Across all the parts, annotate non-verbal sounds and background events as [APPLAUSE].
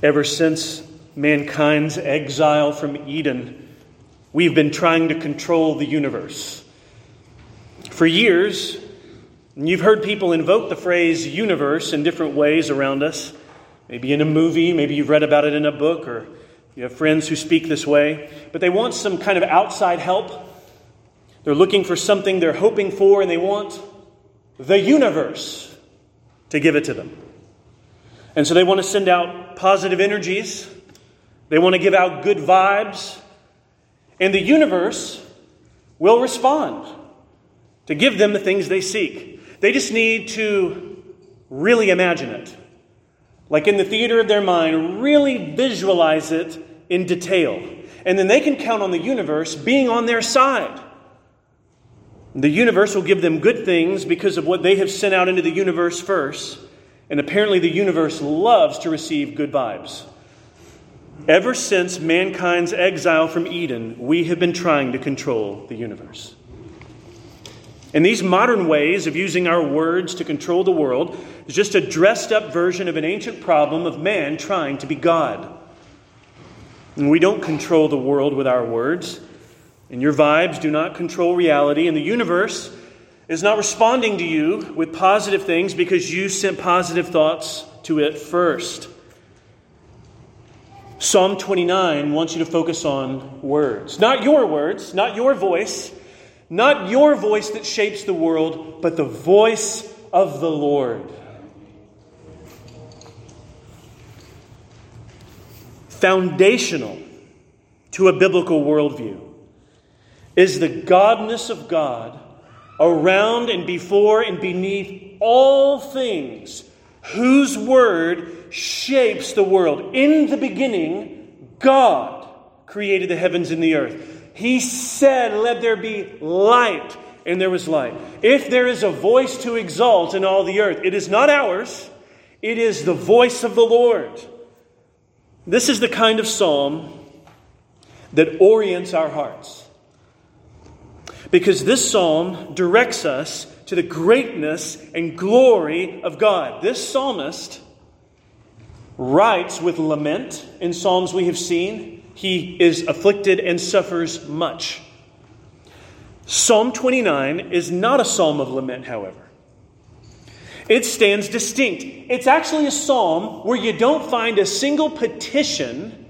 Ever since mankind's exile from Eden, we've been trying to control the universe. For years, you've heard people invoke the phrase universe in different ways around us. Maybe in a movie, maybe you've read about it in a book, or you have friends who speak this way. But they want some kind of outside help. They're looking for something they're hoping for, and they want the universe to give it to them. And so they want to send out positive energies, they want to give out good vibes, and the universe will respond to give them the things they seek. They just need to really imagine it. Like in the theater of their mind, really visualize it in detail. And then they can count on the universe being on their side. The universe will give them good things because of what they have sent out into the universe first. And apparently, the universe loves to receive good vibes. Ever since mankind's exile from Eden, we have been trying to control the universe. And these modern ways of using our words to control the world is just a dressed up version of an ancient problem of man trying to be God. And we don't control the world with our words, and your vibes do not control reality, and the universe is not responding to you with positive things because you sent positive thoughts to it first. Psalm 29 wants you to focus on words. Not your words, not your voice, not your voice that shapes the world, but the voice of the Lord. Foundational to a biblical worldview is the godness of God around and before and beneath all things, whose word shapes the world. In the beginning, God created the heavens and the earth. He said, Let there be light, and there was light. If there is a voice to exalt in all the earth, it is not ours, it is the voice of the Lord. This is the kind of psalm that orients our hearts. Because this psalm directs us to the greatness and glory of God. This psalmist writes with lament in psalms we have seen. He is afflicted and suffers much. Psalm 29 is not a psalm of lament, however. It stands distinct. It's actually a psalm where you don't find a single petition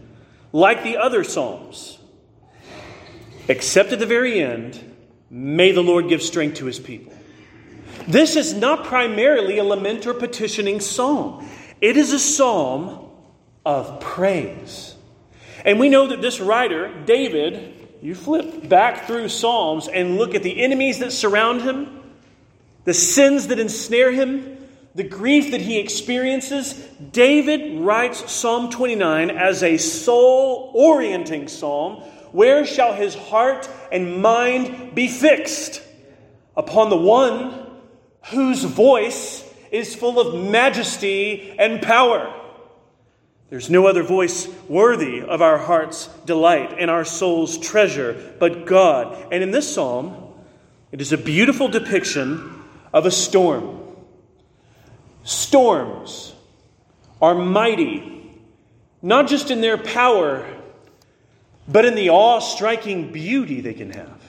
like the other psalms, except at the very end May the Lord give strength to his people. This is not primarily a lament or petitioning psalm, it is a psalm of praise. And we know that this writer, David, you flip back through Psalms and look at the enemies that surround him, the sins that ensnare him, the grief that he experiences. David writes Psalm 29 as a soul orienting psalm where shall his heart and mind be fixed? Upon the one whose voice is full of majesty and power. There's no other voice worthy of our heart's delight and our soul's treasure but God. And in this psalm, it is a beautiful depiction of a storm. Storms are mighty, not just in their power but in the awe striking beauty they can have.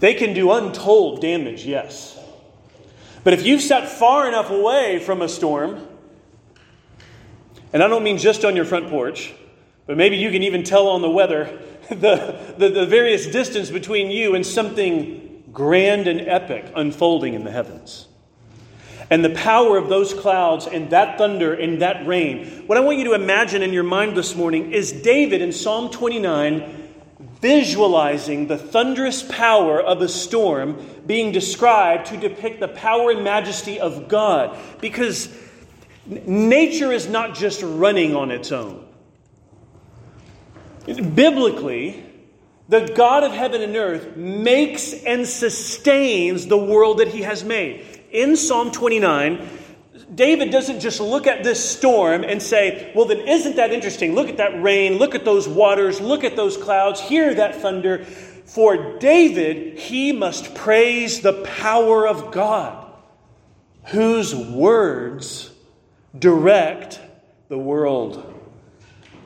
They can do untold damage, yes. But if you've sat far enough away from a storm, and I don't mean just on your front porch, but maybe you can even tell on the weather [LAUGHS] the, the, the various distance between you and something grand and epic unfolding in the heavens and the power of those clouds and that thunder and that rain. What I want you to imagine in your mind this morning is David in Psalm 29 visualizing the thunderous power of a storm being described to depict the power and majesty of God. Because nature is not just running on its own. Biblically, the God of heaven and earth makes and sustains the world that he has made in Psalm 29, David doesn't just look at this storm and say, Well, then isn't that interesting? Look at that rain, look at those waters, look at those clouds, hear that thunder. For David, he must praise the power of God, whose words direct the world.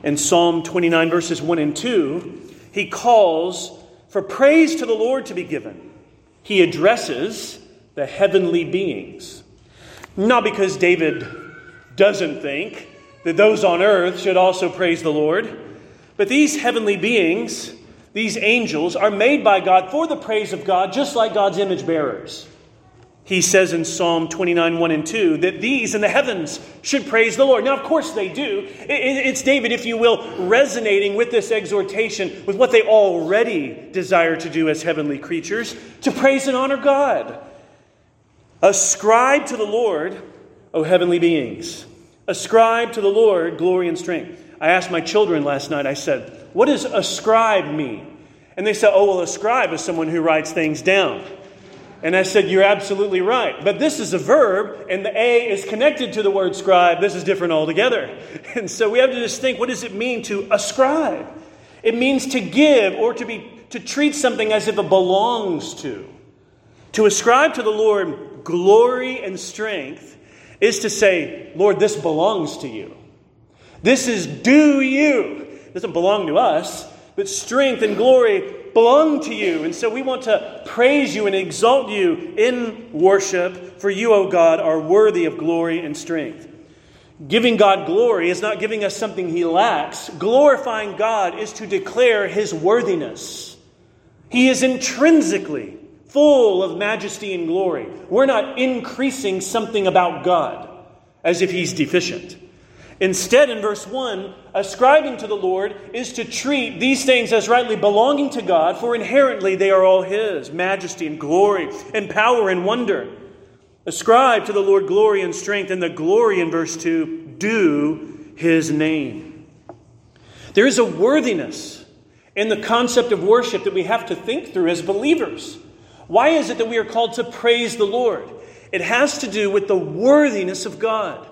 In Psalm 29, verses 1 and 2, he calls for praise to the Lord to be given. He addresses the heavenly beings. Not because David doesn't think that those on earth should also praise the Lord, but these heavenly beings, these angels, are made by God for the praise of God, just like God's image bearers. He says in Psalm 29, 1 and 2, that these in the heavens should praise the Lord. Now, of course, they do. It's David, if you will, resonating with this exhortation, with what they already desire to do as heavenly creatures, to praise and honor God. Ascribe to the Lord, O heavenly beings. Ascribe to the Lord glory and strength. I asked my children last night, I said, What does ascribe mean? And they said, Oh, well, ascribe is someone who writes things down. And I said, You're absolutely right. But this is a verb, and the A is connected to the word scribe. This is different altogether. [LAUGHS] And so we have to just think what does it mean to ascribe? It means to give or to, be, to treat something as if it belongs to. To ascribe to the Lord glory and strength is to say, Lord, this belongs to you. This is due you. It doesn't belong to us, but strength and glory belong to you. And so we want to praise you and exalt you in worship, for you, O God, are worthy of glory and strength. Giving God glory is not giving us something he lacks. Glorifying God is to declare his worthiness. He is intrinsically full of majesty and glory. We're not increasing something about God as if he's deficient. Instead, in verse 1, ascribing to the Lord is to treat these things as rightly belonging to God, for inherently they are all His majesty and glory and power and wonder. Ascribe to the Lord glory and strength, and the glory in verse 2, due His name. There is a worthiness in the concept of worship that we have to think through as believers. Why is it that we are called to praise the Lord? It has to do with the worthiness of God.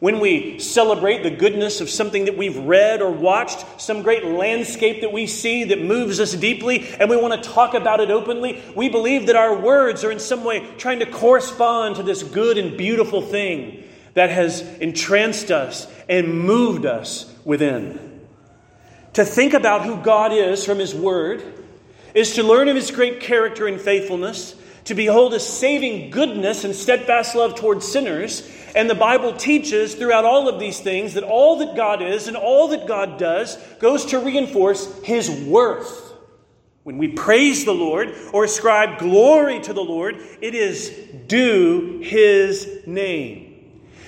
When we celebrate the goodness of something that we've read or watched, some great landscape that we see that moves us deeply, and we want to talk about it openly, we believe that our words are in some way trying to correspond to this good and beautiful thing that has entranced us and moved us within. To think about who God is from His Word is to learn of His great character and faithfulness, to behold His saving goodness and steadfast love towards sinners, and the Bible teaches throughout all of these things that all that God is and all that God does goes to reinforce His worth. When we praise the Lord or ascribe glory to the Lord, it is due His name.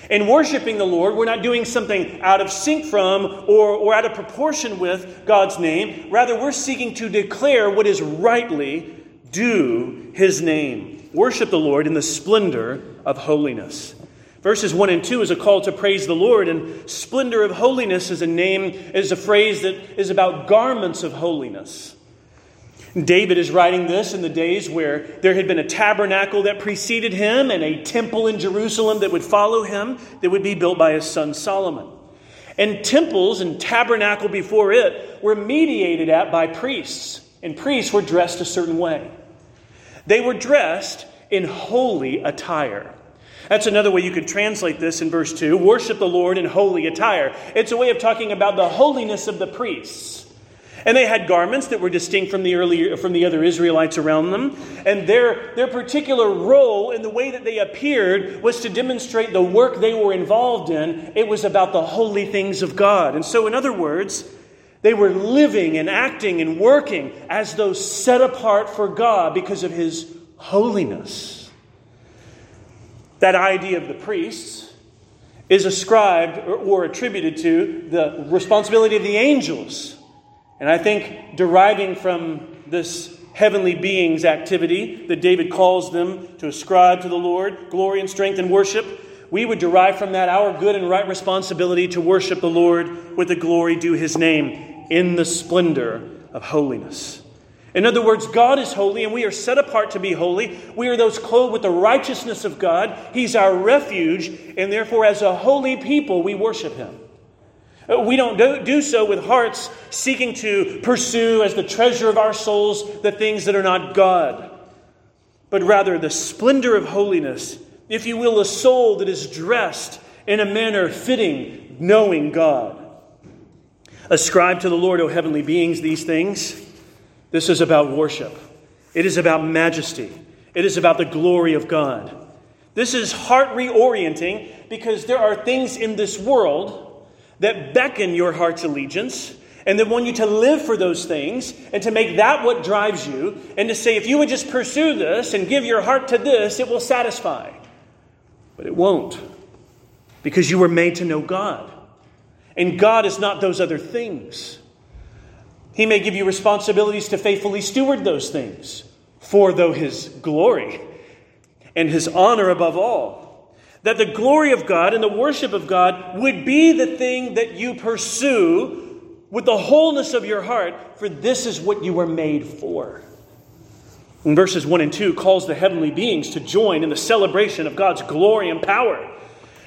In worshiping the Lord, we're not doing something out of sync from or, or out of proportion with God's name. Rather, we're seeking to declare what is rightly due His name. Worship the Lord in the splendor of holiness. Verses 1 and 2 is a call to praise the Lord, and splendor of holiness is a name, is a phrase that is about garments of holiness. David is writing this in the days where there had been a tabernacle that preceded him and a temple in Jerusalem that would follow him that would be built by his son Solomon. And temples and tabernacle before it were mediated at by priests, and priests were dressed a certain way. They were dressed in holy attire. That's another way you could translate this in verse 2 worship the Lord in holy attire. It's a way of talking about the holiness of the priests. And they had garments that were distinct from the earlier from the other Israelites around them. And their, their particular role in the way that they appeared was to demonstrate the work they were involved in. It was about the holy things of God. And so, in other words, they were living and acting and working as though set apart for God because of his holiness that idea of the priests is ascribed or, or attributed to the responsibility of the angels. And I think deriving from this heavenly beings activity that David calls them to ascribe to the Lord, glory and strength and worship, we would derive from that our good and right responsibility to worship the Lord with the glory due his name in the splendor of holiness. In other words, God is holy and we are set apart to be holy. We are those clothed with the righteousness of God. He's our refuge, and therefore, as a holy people, we worship Him. Uh, we don't do, do so with hearts seeking to pursue as the treasure of our souls the things that are not God, but rather the splendor of holiness, if you will, a soul that is dressed in a manner fitting knowing God. Ascribe to the Lord, O heavenly beings, these things. This is about worship, it is about majesty, it is about the glory of God. This is heart reorienting because there are things in this world that beckon your heart's allegiance and that want you to live for those things and to make that what drives you and to say, if you would just pursue this and give your heart to this, it will satisfy. But it won't because you were made to know God. And God is not those other things. He may give you responsibilities to faithfully steward those things for, though, His glory and His honor above all. That the glory of God and the worship of God would be the thing that you pursue with the wholeness of your heart, for this is what you were made for. In verses 1 and 2 calls the heavenly beings to join in the celebration of God's glory and power.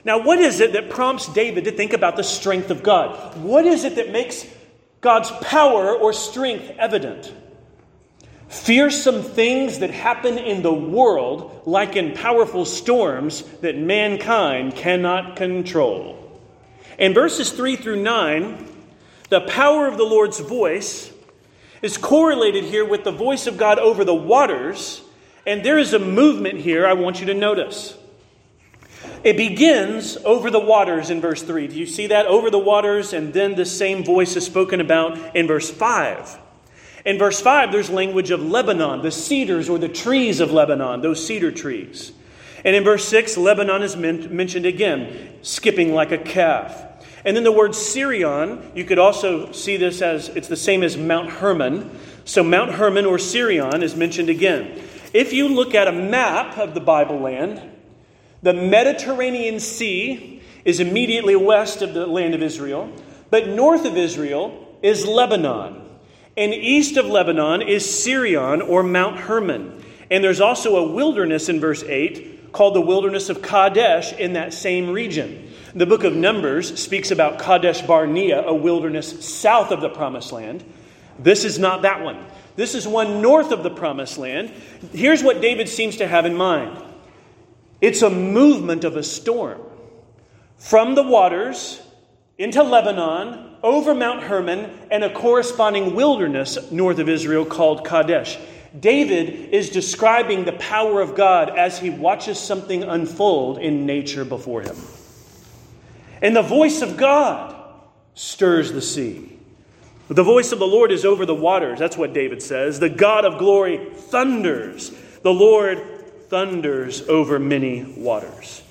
Now, what is it that prompts David to think about the strength of God? What is it that makes God's power or strength evident? Fearsome things that happen in the world, like in powerful storms that mankind cannot control. In verses 3 through 9, the power of the Lord's voice is correlated here with the voice of God over the waters, and there is a movement here I want you to notice. It begins over the waters in verse 3. Do you see that? Over the waters, and then the same voice is spoken about in verse 5. In verse 5, there's language of Lebanon, the cedars or the trees of Lebanon, those cedar trees. And in verse 6, Lebanon is mentioned again, skipping like a calf. And then the word Sirion, you could also see this as it's the same as Mount Hermon. So Mount Hermon or Sirion is mentioned again. If you look at a map of the Bible land, the Mediterranean Sea is immediately west of the land of Israel, but north of Israel is Lebanon. And east of Lebanon is Sirion or Mount Hermon. And there's also a wilderness in verse 8 called the wilderness of Kadesh in that same region. The book of Numbers speaks about Kadesh Barnea, a wilderness south of the promised land. This is not that one. This is one north of the promised land. Here's what David seems to have in mind it's a movement of a storm from the waters into Lebanon, over Mount Hermon, and a corresponding wilderness north of Israel called Kadesh. David is describing the power of God as he watches something unfold in nature before him. And the voice of God stirs the sea. The voice of the Lord is over the waters. That's what David says. The God of glory thunders. The Lord thunders over many waters.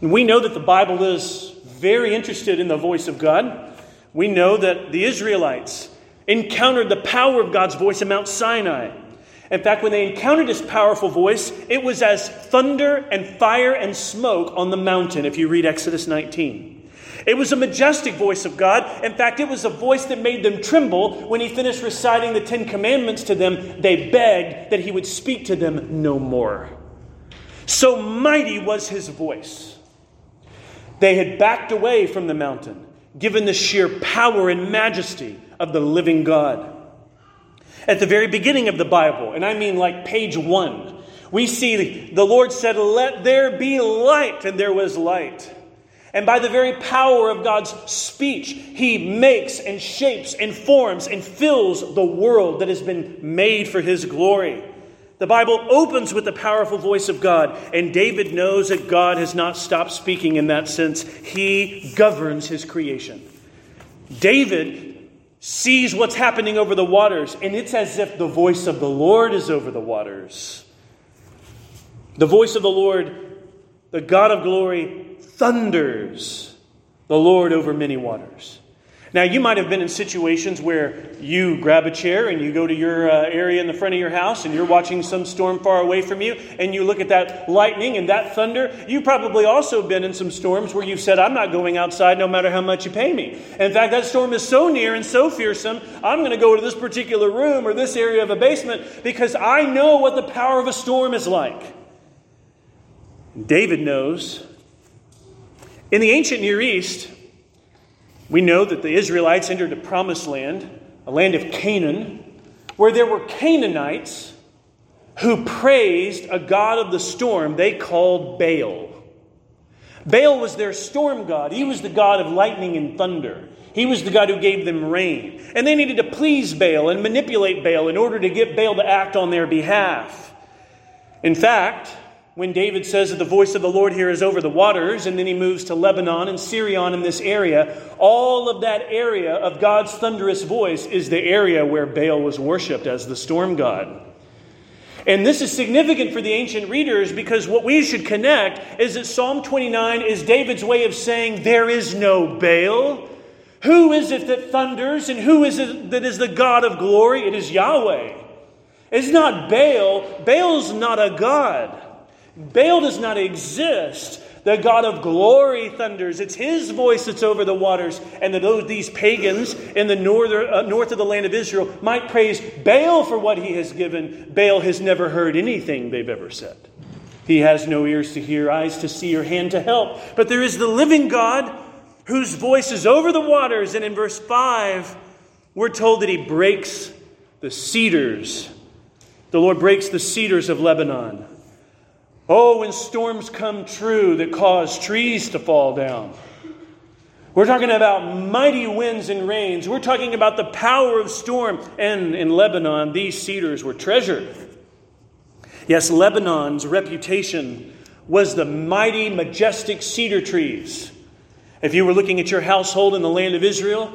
We know that the Bible is very interested in the voice of God. We know that the Israelites encountered the power of God's voice at Mount Sinai. In fact, when they encountered his powerful voice, it was as thunder and fire and smoke on the mountain, if you read Exodus 19. It was a majestic voice of God. In fact, it was a voice that made them tremble. When he finished reciting the Ten Commandments to them, they begged that he would speak to them no more. So mighty was his voice. They had backed away from the mountain, given the sheer power and majesty of the living God. At the very beginning of the Bible, and I mean like page one, we see the Lord said, Let there be light, and there was light. And by the very power of God's speech, He makes and shapes and forms and fills the world that has been made for His glory. The Bible opens with the powerful voice of God, and David knows that God has not stopped speaking in that sense. He governs His creation. David sees what's happening over the waters, and it's as if the voice of the Lord is over the waters. The voice of the Lord, the God of glory, thunders the Lord over many waters. Now, you might have been in situations where you grab a chair and you go to your uh, area in the front of your house and you're watching some storm far away from you and you look at that lightning and that thunder. You've probably also been in some storms where you've said, I'm not going outside no matter how much you pay me. In fact, that storm is so near and so fearsome, I'm going to go to this particular room or this area of a basement because I know what the power of a storm is like. David knows in the ancient Near East, we know that the Israelites entered a promised land, a land of Canaan, where there were Canaanites who praised a god of the storm they called Baal. Baal was their storm god. He was the god of lightning and thunder. He was the God who gave them rain. And they needed to please Baal and manipulate Baal in order to get Baal to act on their behalf. In fact, when David says that the voice of the Lord here is over the waters, and then he moves to Lebanon and Sirion in this area, all of that area of God's thunderous voice is the area where Baal was worshipped as the storm god. And this is significant for the ancient readers because what we should connect is that Psalm 29 is David's way of saying, There is no Baal. Who is it that thunders and who is it that is the God of glory? It is Yahweh. It's not Baal. Baal's not a God. Baal does not exist. The God of glory thunders. It's his voice that's over the waters. And that these pagans in the uh, north of the land of Israel might praise Baal for what he has given. Baal has never heard anything they've ever said. He has no ears to hear, eyes to see, or hand to help. But there is the living God whose voice is over the waters. And in verse 5, we're told that he breaks the cedars. The Lord breaks the cedars of Lebanon. Oh, when storms come true that cause trees to fall down. We're talking about mighty winds and rains. We're talking about the power of storm. And in Lebanon, these cedars were treasured. Yes, Lebanon's reputation was the mighty, majestic cedar trees. If you were looking at your household in the land of Israel,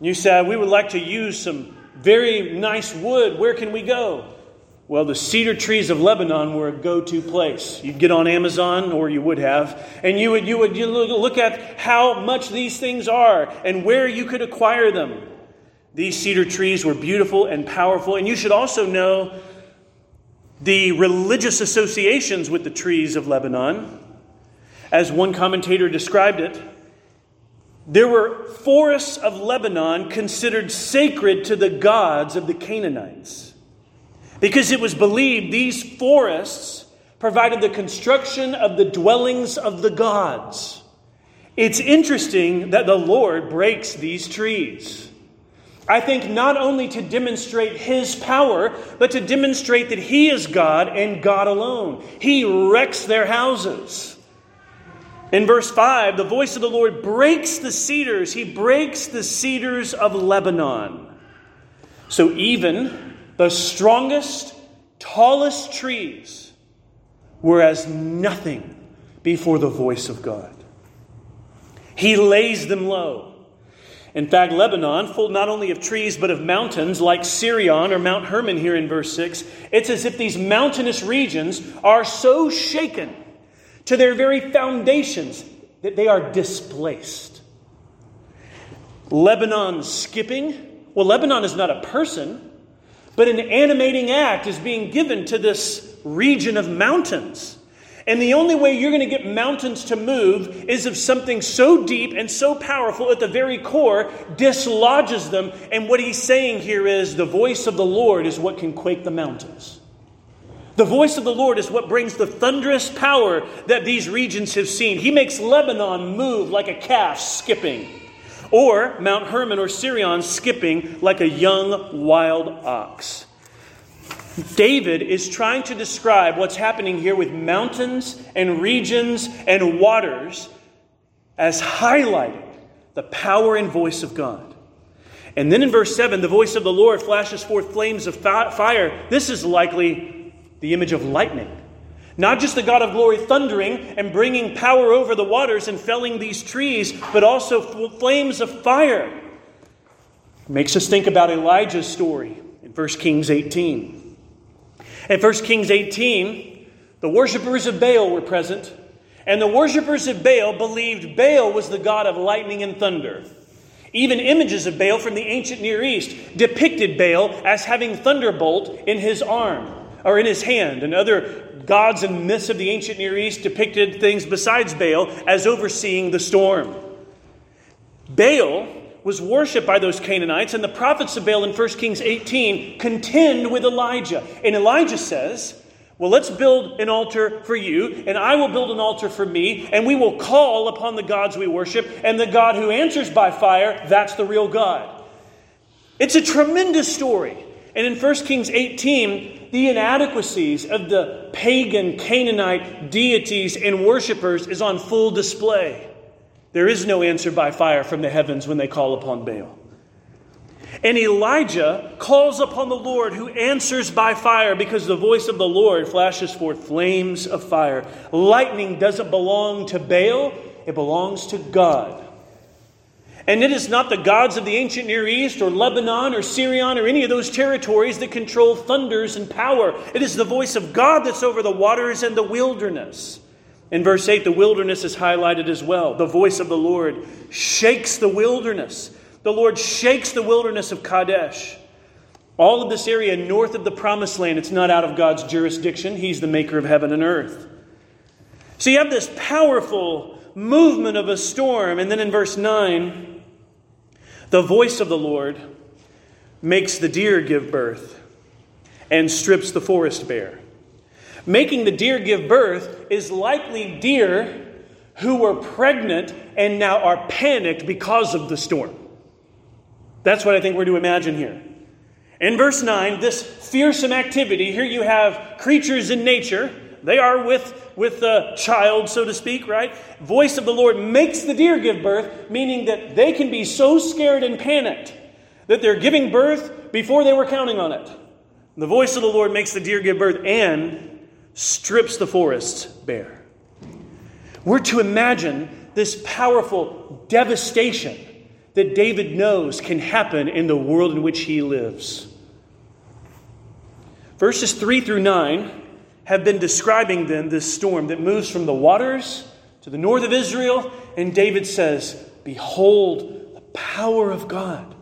you said, We would like to use some very nice wood. Where can we go? Well, the cedar trees of Lebanon were a go to place. You'd get on Amazon, or you would have, and you would, you would you look at how much these things are and where you could acquire them. These cedar trees were beautiful and powerful, and you should also know the religious associations with the trees of Lebanon. As one commentator described it, there were forests of Lebanon considered sacred to the gods of the Canaanites because it was believed these forests provided the construction of the dwellings of the gods. It's interesting that the Lord breaks these trees. I think not only to demonstrate his power, but to demonstrate that he is God and God alone. He wrecks their houses. In verse 5, the voice of the Lord breaks the cedars. He breaks the cedars of Lebanon. So even the strongest, tallest trees were as nothing before the voice of God. He lays them low. In fact, Lebanon, full not only of trees but of mountains like Sirion or Mount Hermon here in verse 6, it's as if these mountainous regions are so shaken to their very foundations that they are displaced. Lebanon skipping. Well, Lebanon is not a person, but an animating act is being given to this region of mountains. And the only way you're going to get mountains to move is if something so deep and so powerful at the very core dislodges them. And what he's saying here is the voice of the Lord is what can quake the mountains. The voice of the Lord is what brings the thunderous power that these regions have seen. He makes Lebanon move like a calf skipping, or Mount Hermon or Sirion skipping like a young wild ox. David is trying to describe what's happening here with mountains and regions and waters as highlighting the power and voice of God. And then in verse 7, the voice of the Lord flashes forth flames of fire. This is likely the image of lightning. Not just the God of glory thundering and bringing power over the waters and felling these trees, but also flames of fire. Makes us think about Elijah's story in 1 Kings 18. In 1 Kings 18, the worshippers of Baal were present, and the worshippers of Baal believed Baal was the God of lightning and thunder. Even images of Baal from the ancient Near East depicted Baal as having thunderbolt in his arm or in his hand. And other gods and myths of the ancient Near East depicted things besides Baal as overseeing the storm. Baal was worshipped by those Canaanites, and the prophets of Baal in 1 Kings 18 contend with Elijah. And Elijah says, Well, let's build an altar for you, and I will build an altar for me, and we will call upon the gods we worship, and the God who answers by fire, that's the real God. It's a tremendous story. And in 1 Kings 18, the inadequacies of the pagan Canaanite deities and worshippers is on full display. There is no answer by fire from the heavens when they call upon Baal. And Elijah calls upon the Lord who answers by fire because the voice of the Lord flashes forth flames of fire. Lightning doesn't belong to Baal, it belongs to God. And it is not the gods of the ancient Near East or Lebanon or Sirion or any of those territories that control thunders and power. It is the voice of God that's over the waters and the wilderness. In verse 8, the wilderness is highlighted as well. The voice of the Lord shakes the wilderness. The Lord shakes the wilderness of Kadesh. All of this area north of the promised land, it's not out of God's jurisdiction. He's the maker of heaven and earth. So you have this powerful movement of a storm. And then in verse 9, the voice of the Lord makes the deer give birth and strips the forest bare. Making the deer give birth is likely deer who were pregnant and now are panicked because of the storm. That's what I think we're to imagine here. In verse 9, this fearsome activity, here you have creatures in nature. They are with, with the child, so to speak, right? Voice of the Lord makes the deer give birth, meaning that they can be so scared and panicked that they're giving birth before they were counting on it. The voice of the Lord makes the deer give birth and strips the forests bare. We're to imagine this powerful devastation that David knows can happen in the world in which he lives. Verses 3 through 9 have been describing then this storm that moves from the waters to the north of Israel, and David says, Behold the power of God,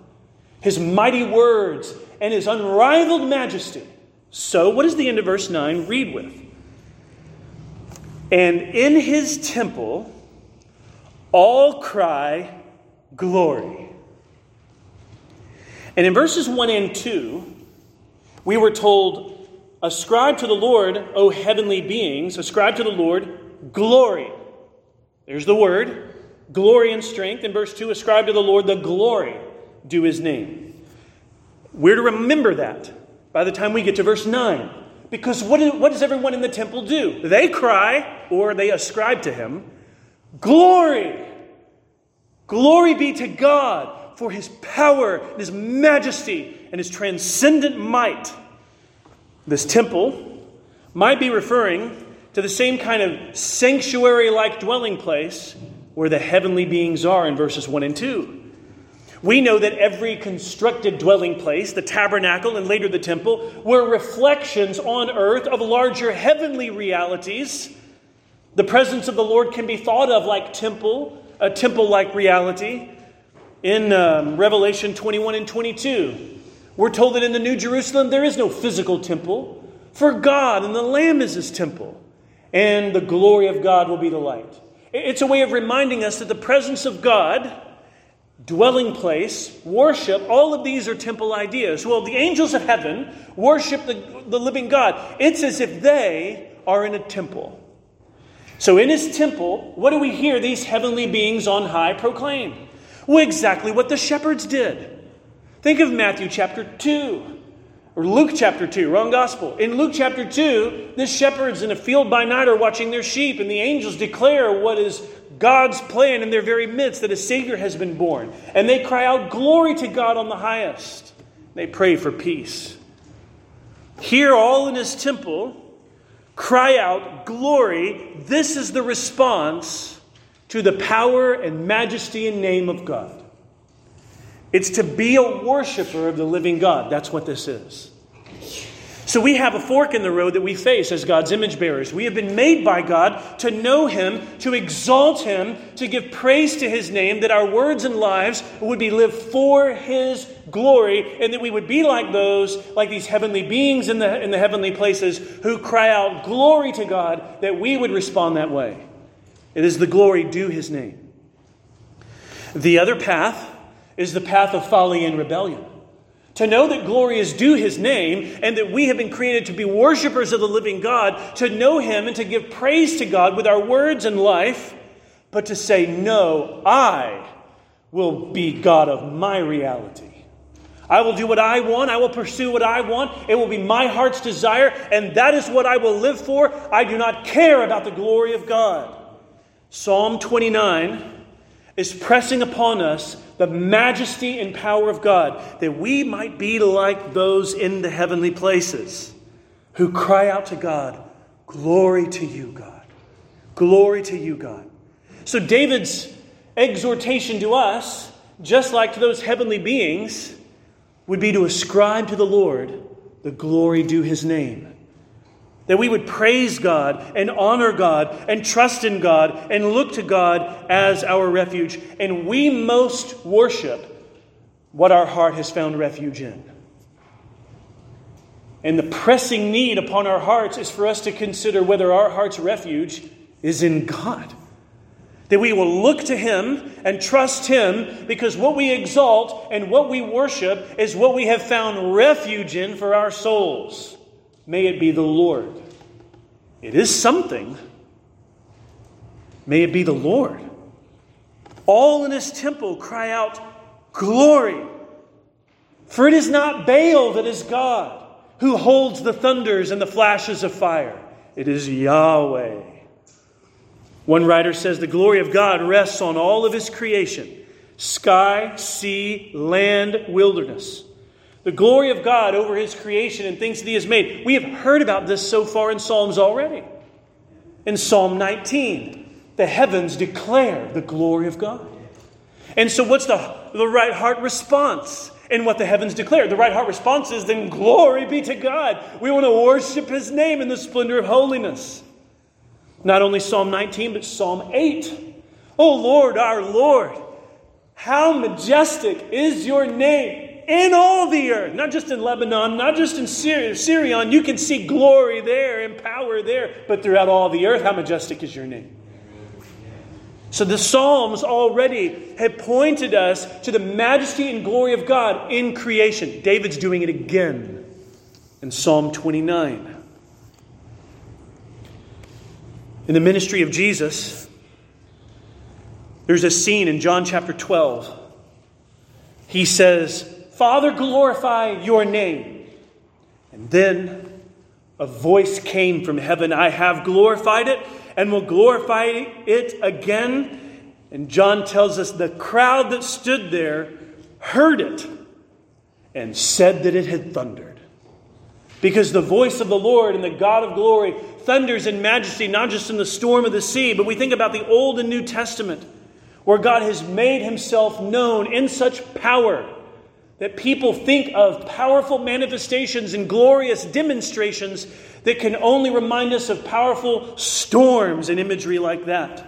his mighty words, and his unrivaled majesty. So, what does the end of verse 9 read with? And in his temple, all cry, glory. And in verses 1 and 2, we were told, Ascribe to the Lord, O heavenly beings, ascribe to the Lord glory. There's the word, glory and strength. In verse 2, ascribe to the Lord the glory, due his name. We're to remember that by the time we get to verse 9. Because what, do, what does everyone in the temple do? They cry, or they ascribe to him, Glory! Glory be to God for his power and his majesty and his transcendent might. This temple might be referring to the same kind of sanctuary like dwelling place where the heavenly beings are in verses 1 and 2. We know that every constructed dwelling place, the tabernacle and later the temple, were reflections on earth of larger heavenly realities. The presence of the Lord can be thought of like temple a temple like reality. In um, Revelation 21 and 22, we're told that in the New Jerusalem there is no physical temple, for God and the Lamb is his temple, and the glory of God will be the light. It's a way of reminding us that the presence of God, dwelling place, worship, all of these are temple ideas. Well, the angels of heaven worship the, the living God. It's as if they are in a temple. So, in his temple, what do we hear these heavenly beings on high proclaim? Well, exactly what the shepherds did. Think of Matthew chapter 2, or Luke chapter 2, wrong gospel. In Luke chapter 2, the shepherds in a field by night are watching their sheep, and the angels declare what is God's plan in their very midst that a Savior has been born. And they cry out, Glory to God on the highest. They pray for peace. Here, all in his temple, cry out, Glory. This is the response to the power and majesty and name of God. It's to be a worshiper of the living God. That's what this is. So we have a fork in the road that we face as God's image bearers. We have been made by God to know Him, to exalt Him, to give praise to His name, that our words and lives would be lived for His glory, and that we would be like those, like these heavenly beings in the, in the heavenly places who cry out, Glory to God, that we would respond that way. It is the glory due His name. The other path is the path of folly and rebellion to know that glory is due his name and that we have been created to be worshipers of the living God, to know him and to give praise to God with our words and life, but to say, No, I will be God of my reality. I will do what I want. I will pursue what I want. It will be my heart's desire, and that is what I will live for. I do not care about the glory of God. Psalm 29 is pressing upon us the majesty and power of God, that we might be like those in the heavenly places who cry out to God, Glory to you, God. Glory to you, God. So, David's exhortation to us, just like to those heavenly beings, would be to ascribe to the Lord the glory due his name. That we would praise God and honor God and trust in God and look to God as our refuge. And we most worship what our heart has found refuge in. And the pressing need upon our hearts is for us to consider whether our heart's refuge is in God. That we will look to Him and trust Him because what we exalt and what we worship is what we have found refuge in for our souls. May it be the Lord. It is something. May it be the Lord. All in His temple cry out, Glory! For it is not Baal that is God, who holds the thunders and the flashes of fire. It is Yahweh one writer says the glory of God rests on all of his creation sky, sea, land, wilderness. The glory of God over his creation and things that he has made. We have heard about this so far in Psalms already. In Psalm 19, the heavens declare the glory of God. And so, what's the, the right heart response in what the heavens declare? The right heart response is then, Glory be to God. We want to worship his name in the splendor of holiness. Not only Psalm 19, but Psalm 8. Oh Lord, our Lord, how majestic is your name in all the earth, not just in Lebanon, not just in Syria, Sirion. You can see glory there and power there, but throughout all the earth, how majestic is your name. So the Psalms already have pointed us to the majesty and glory of God in creation. David's doing it again in Psalm 29. In the ministry of Jesus, there's a scene in John chapter 12. He says, Father, glorify your name. And then a voice came from heaven I have glorified it and will glorify it again. And John tells us the crowd that stood there heard it and said that it had thundered. Because the voice of the Lord and the God of glory thunders in majesty, not just in the storm of the sea, but we think about the Old and New Testament, where God has made himself known in such power that people think of powerful manifestations and glorious demonstrations that can only remind us of powerful storms and imagery like that.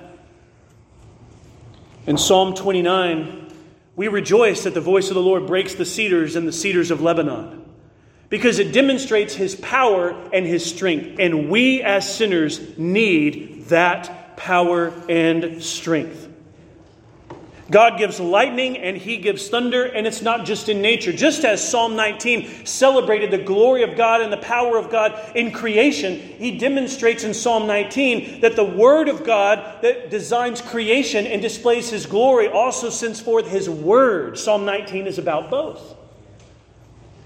In Psalm 29, we rejoice that the voice of the Lord breaks the cedars and the cedars of Lebanon because it demonstrates his power and his strength. And we as sinners need that power and strength. God gives lightning and he gives thunder, and it's not just in nature. Just as Psalm 19 celebrated the glory of God and the power of God in creation, he demonstrates in Psalm 19 that the Word of God that designs creation and displays his glory also sends forth his Word. Psalm 19 is about both.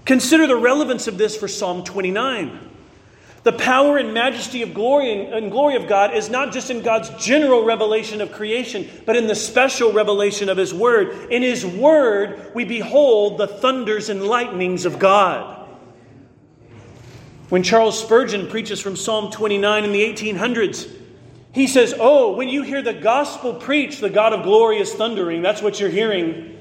Consider the relevance of this for Psalm 29. The power and majesty of glory and, glory of God is not just in God's general revelation of creation, but in the special revelation of His Word. In His Word, we behold the thunders and lightnings of God. When Charles Spurgeon preaches from Psalm 29 in the 1800s, he says, Oh, when you hear the gospel preached, the God of glory is thundering. That's what you're hearing.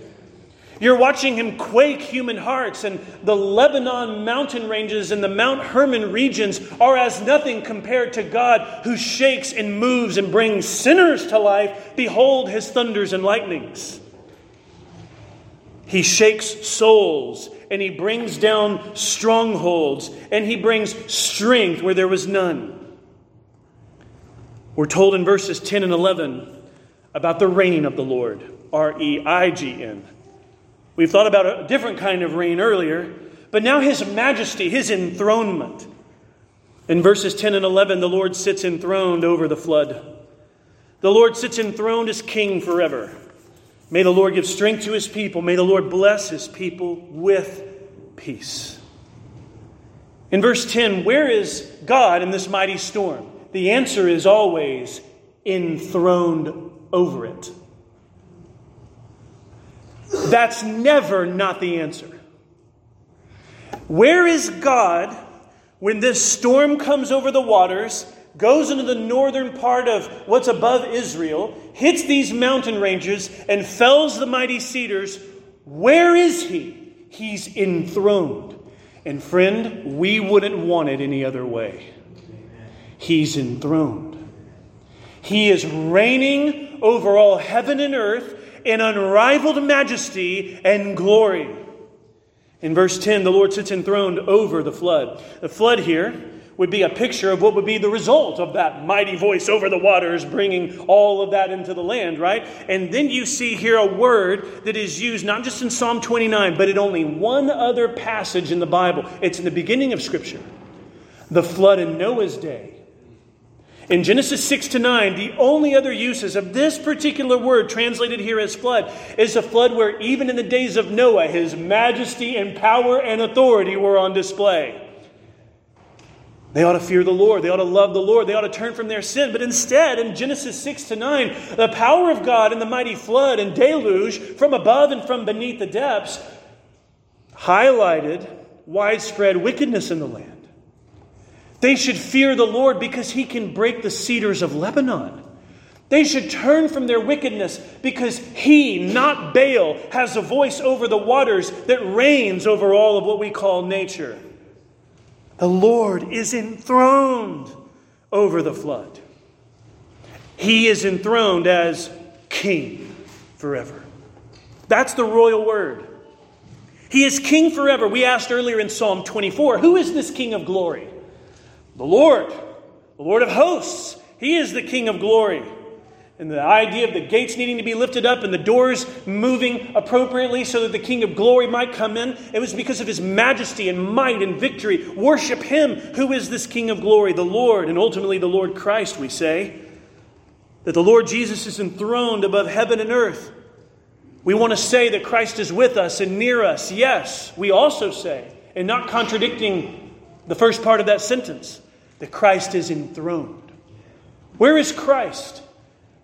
You're watching him quake human hearts, and the Lebanon mountain ranges and the Mount Hermon regions are as nothing compared to God who shakes and moves and brings sinners to life. Behold his thunders and lightnings. He shakes souls and he brings down strongholds and he brings strength where there was none. We're told in verses 10 and 11 about the reign of the Lord, R E I G N. We've thought about a different kind of reign earlier, but now his majesty, his enthronement. In verses 10 and 11, the Lord sits enthroned over the flood. The Lord sits enthroned as king forever. May the Lord give strength to his people. May the Lord bless his people with peace. In verse 10, where is God in this mighty storm? The answer is always enthroned over it. That's never not the answer. Where is God when this storm comes over the waters, goes into the northern part of what's above Israel, hits these mountain ranges, and fells the mighty cedars? Where is He? He's enthroned. And friend, we wouldn't want it any other way. He's enthroned. He is reigning over all heaven and earth in unrivaled majesty and glory. In verse 10, the Lord sits enthroned over the flood. The flood here would be a picture of what would be the result of that mighty voice over the waters, bringing all of that into the land, right? And then you see here a word that is used not just in Psalm 29, but in only one other passage in the Bible. It's in the beginning of Scripture the flood in Noah's day. In Genesis 6 to 9, the only other uses of this particular word translated here as flood is a flood where even in the days of Noah, his majesty and power and authority were on display. They ought to fear the Lord. They ought to love the Lord. They ought to turn from their sin. But instead, in Genesis 6 to 9, the power of God in the mighty flood and deluge from above and from beneath the depths highlighted widespread wickedness in the land. They should fear the Lord because he can break the cedars of Lebanon. They should turn from their wickedness because he, not Baal, has a voice over the waters that reigns over all of what we call nature. The Lord is enthroned over the flood. He is enthroned as king forever. That's the royal word. He is king forever. We asked earlier in Psalm 24 who is this king of glory? The Lord, the Lord of hosts. He is the King of glory. And the idea of the gates needing to be lifted up and the doors moving appropriately so that the King of glory might come in, it was because of his majesty and might and victory. Worship him who is this King of glory, the Lord, and ultimately the Lord Christ, we say. That the Lord Jesus is enthroned above heaven and earth. We want to say that Christ is with us and near us. Yes, we also say, and not contradicting the first part of that sentence, that Christ is enthroned. Where is Christ?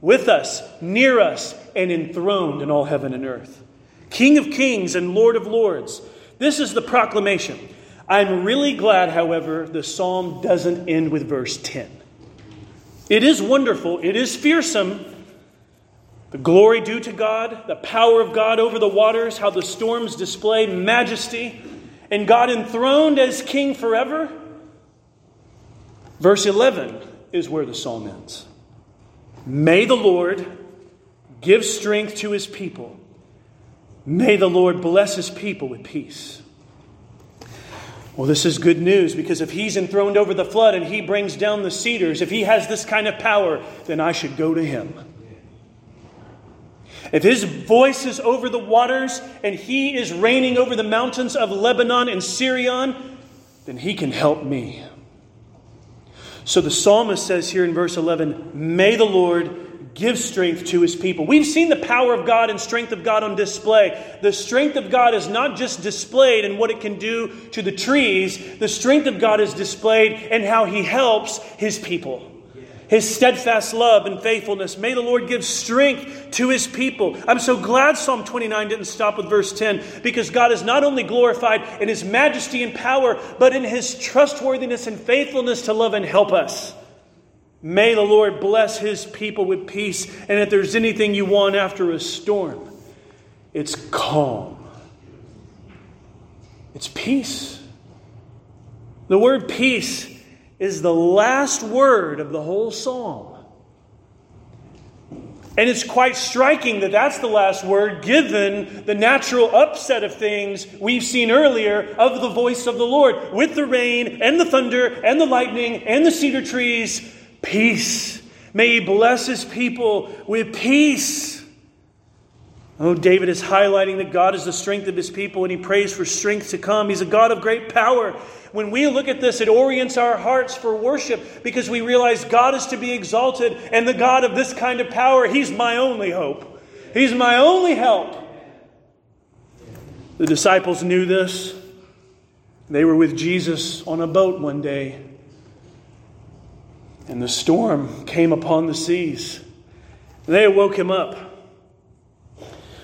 With us, near us, and enthroned in all heaven and earth. King of kings and Lord of lords. This is the proclamation. I'm really glad, however, the psalm doesn't end with verse 10. It is wonderful, it is fearsome. The glory due to God, the power of God over the waters, how the storms display majesty, and God enthroned as king forever. Verse 11 is where the psalm ends. May the Lord give strength to his people. May the Lord bless his people with peace. Well, this is good news because if he's enthroned over the flood and he brings down the cedars, if he has this kind of power, then I should go to him. If his voice is over the waters and he is reigning over the mountains of Lebanon and Sirion, then he can help me. So the psalmist says here in verse 11, May the Lord give strength to his people. We've seen the power of God and strength of God on display. The strength of God is not just displayed in what it can do to the trees, the strength of God is displayed in how he helps his people his steadfast love and faithfulness. May the Lord give strength to his people. I'm so glad Psalm 29 didn't stop with verse 10 because God is not only glorified in his majesty and power, but in his trustworthiness and faithfulness to love and help us. May the Lord bless his people with peace. And if there's anything you want after a storm, it's calm, it's peace. The word peace is the last word of the whole psalm. And it's quite striking that that's the last word, given the natural upset of things we've seen earlier of the voice of the Lord. With the rain and the thunder and the lightning and the cedar trees, peace. May He bless His people with peace. Oh, David is highlighting that God is the strength of His people, and he prays for strength to come. He's a God of great power. When we look at this, it orients our hearts for worship because we realize God is to be exalted, and the God of this kind of power, He's my only hope. He's my only help. The disciples knew this. They were with Jesus on a boat one day, and the storm came upon the seas. They awoke him up.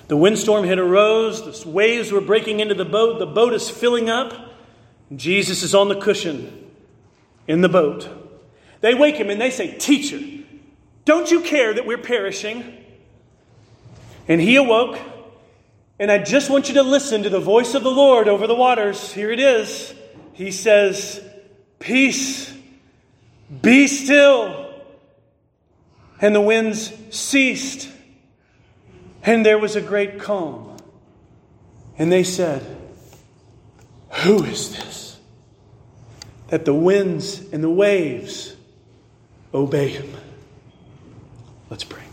The windstorm had arose, the waves were breaking into the boat, the boat is filling up. Jesus is on the cushion in the boat. They wake him and they say, Teacher, don't you care that we're perishing? And he awoke, and I just want you to listen to the voice of the Lord over the waters. Here it is. He says, Peace, be still. And the winds ceased and there was a great calm. And they said, Who is this? That the winds and the waves obey him. Let's pray.